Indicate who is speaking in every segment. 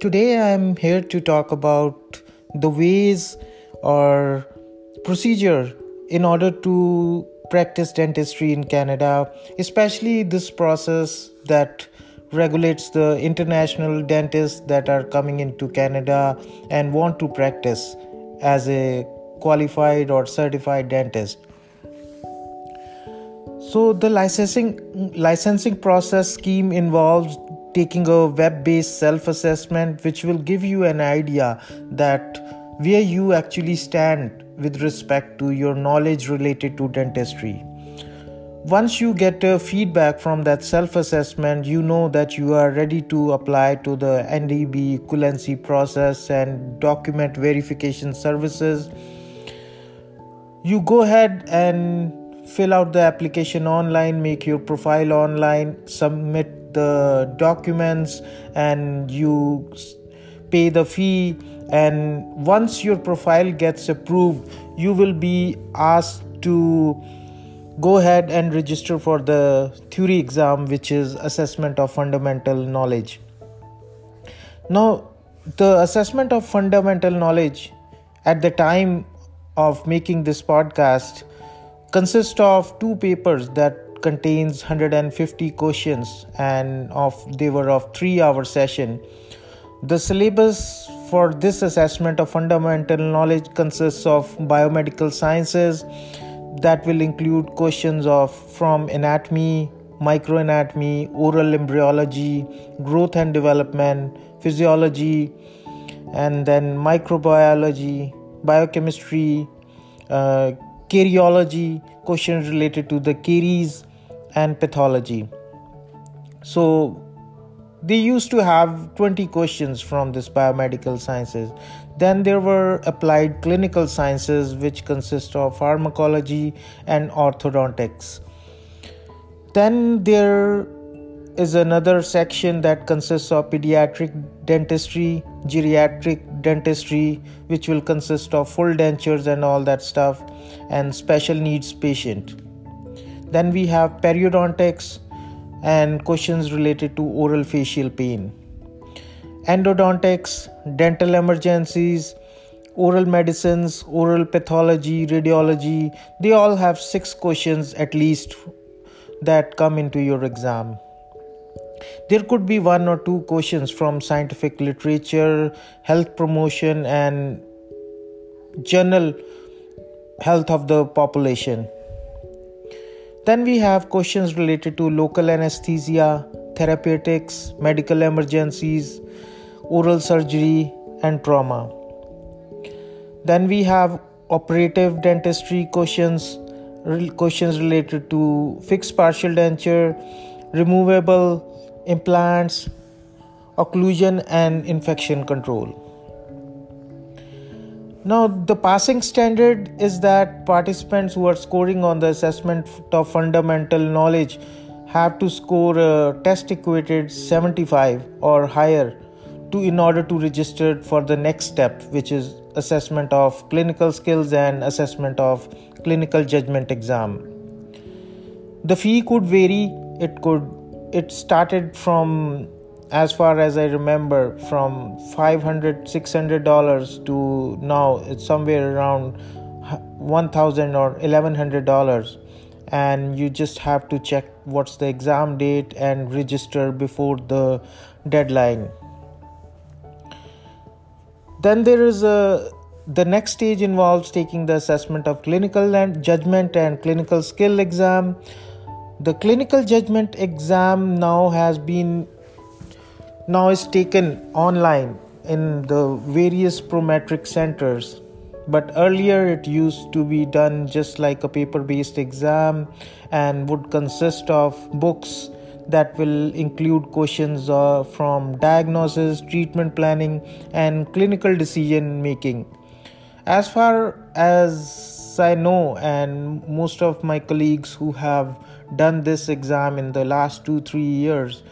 Speaker 1: today I'm here to talk about the ways or procedure in order to practice dentistry in Canada, especially this process that regulates the international dentists that are coming into Canada and want to practice as a qualified or certified dentist. So the licensing licensing process scheme involves taking a web-based self-assessment which will give you an idea that where you actually stand with respect to your knowledge related to dentistry. Once you get feedback from that self assessment you know that you are ready to apply to the ndb equivalency process and document verification services. You go ahead and fill out the application online make your profile online submit the documents and you pay the fee. And once your profile gets approved you will be asked to go ahead and register for the theory exam which is assessment of fundamental knowledge. Now the assessment of fundamental knowledge at the time of making this podcast consists of two papers that contains 150 questions and of they were of 3 hour session. The syllabus for this assessment of fundamental knowledge consists of biomedical sciences that will include questions of from anatomy microanatomy oral embryology growth and development physiology and then microbiology biochemistry uh, cariology questions related to the caries and pathology. So they used to have 20 questions from this biomedical sciences. Then there were applied clinical sciences which consist of pharmacology and orthodontics. Then there is another section that consists of pediatric dentistry geriatric dentistry which will consist of full dentures and all that stuff and special needs patient then we have periodontics and questions related to oral facial pain. Endodontics, dental emergencies, oral medicines, oral pathology, radiology, they all have six questions at least that come into your exam. There could be one or two questions from scientific literature, health promotion, and general health of the population. Then we have questions related to local anesthesia, therapeutics, medical emergencies, oral surgery, and trauma. Then we have operative dentistry questions, questions related to fixed partial denture, removable implants, occlusion, and infection control. Now, the passing standard is that participants who are scoring on the assessment of fundamental knowledge have to score a test equated 75 or higher to in order to register for the next step which is assessment of clinical skills and assessment of clinical judgment exam. The fee could vary. It could it started from as far as i remember from 500 600 dollars to now it's somewhere around 1000 or 1100 dollars. And you just have to check what's the exam date and register before the deadline. Then there is a the next stage involves taking the assessment of clinical and judgment and clinical skill exam. The clinical judgment exam now has been now is taken online in the various prometric centers but earlier it used to be done just like a paper based exam and would consist of books that will include questions uh, from diagnosis treatment planning and clinical decision making as far as i know and most of my colleagues who have done this exam in the last 2 3 years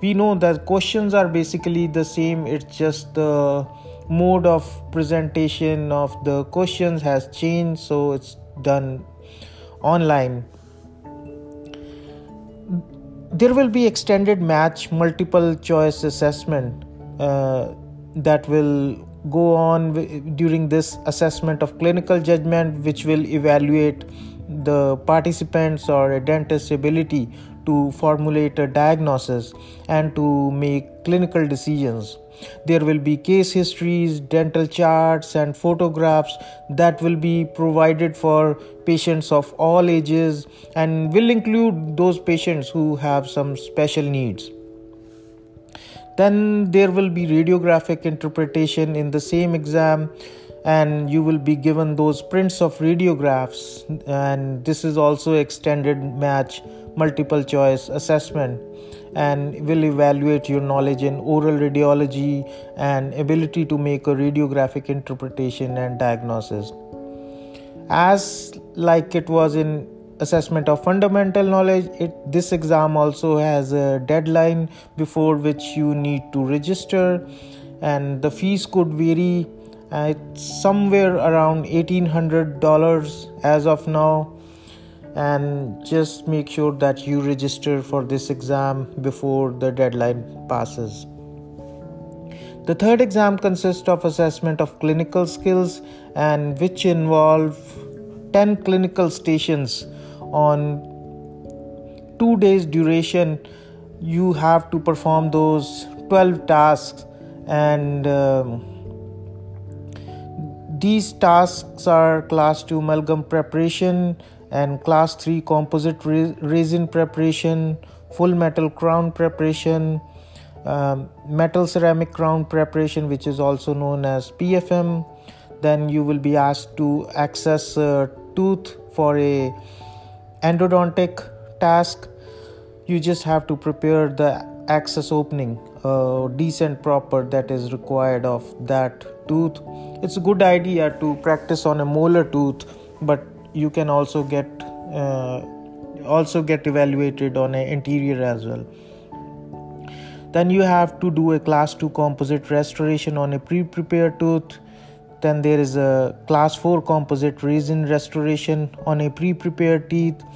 Speaker 1: we know that questions are basically the same. It's just the mode of presentation of the questions has changed so it's done online. There will be extended match multiple choice assessment uh, that will go on during this assessment of clinical judgment which will evaluate the participants or a dentist's ability to formulate a diagnosis and to make clinical decisions. There will be case histories dental charts and photographs that will be provided for patients of all ages and will include those patients who have some special needs then there will be radiographic interpretation in the same exam and you will be given those prints of radiographs. And this is also extended match multiple choice assessment and will evaluate your knowledge in oral radiology and ability to make a radiographic interpretation and diagnosis. As like it was in assessment of fundamental knowledge. It this exam also has a deadline before which you need to register and the fees could vary. Uh, it's somewhere around $1800 as of now. And just make sure that you register for this exam before the deadline passes. The third exam consists of assessment of clinical skills and which involve 10 clinical stations on two days duration you have to perform those 12 tasks. And um, these tasks are class 2 amalgam preparation and class 3 composite resin preparation full metal crown preparation um, metal ceramic crown preparation which is also known as pfm then you will be asked to access a tooth for a endodontic task you just have to prepare the access opening uh, decent proper that is required of that tooth. It's a good idea to practice on a molar tooth but you can also get uh, also get evaluated on an anterior as well. Then you have to do a class 2 composite restoration on a pre-prepared tooth then there is a class 4 composite resin restoration on a pre-prepared teeth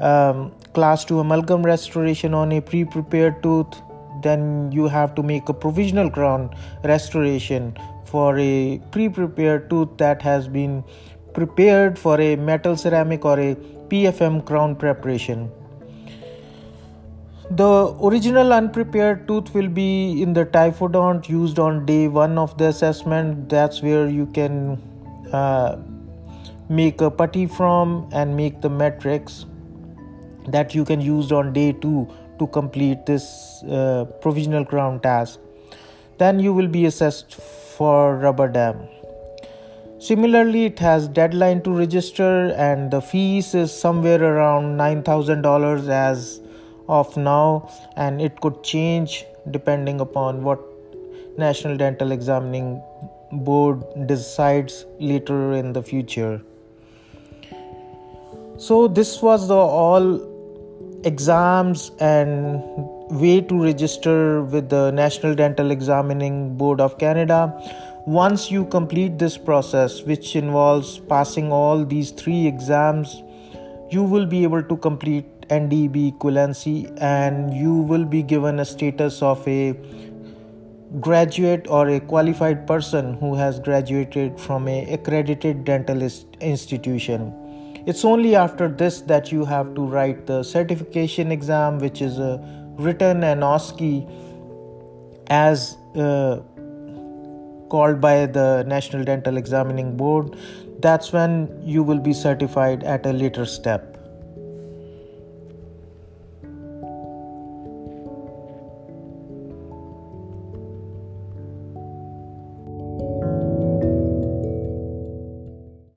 Speaker 1: um, class 2 amalgam restoration on a pre-prepared tooth then you have to make a provisional crown restoration for a pre-prepared tooth that has been prepared for a metal ceramic or a PFM crown preparation the original unprepared tooth will be in the typodont used on day one of the assessment. That's where you can uh, make a putty from and make the matrix that you can use on day two to complete this uh, provisional crown task. Then you will be assessed for rubber dam. Similarly, it has deadline to register and the fees is somewhere around $9,000 as of now and it could change depending upon what national dental examining board decides later in the future. So this was the all exams and way to register with the national dental examining board of canada. Once you complete this process which involves passing all these three exams you will be able to complete NDB equivalency and you will be given a status of a graduate or a qualified person who has graduated from a accredited dental institution. It's only after this that you have to write the certification exam which is a written and OSCE as uh, called by the National Dental Examining Board. That's when you will be certified at a later step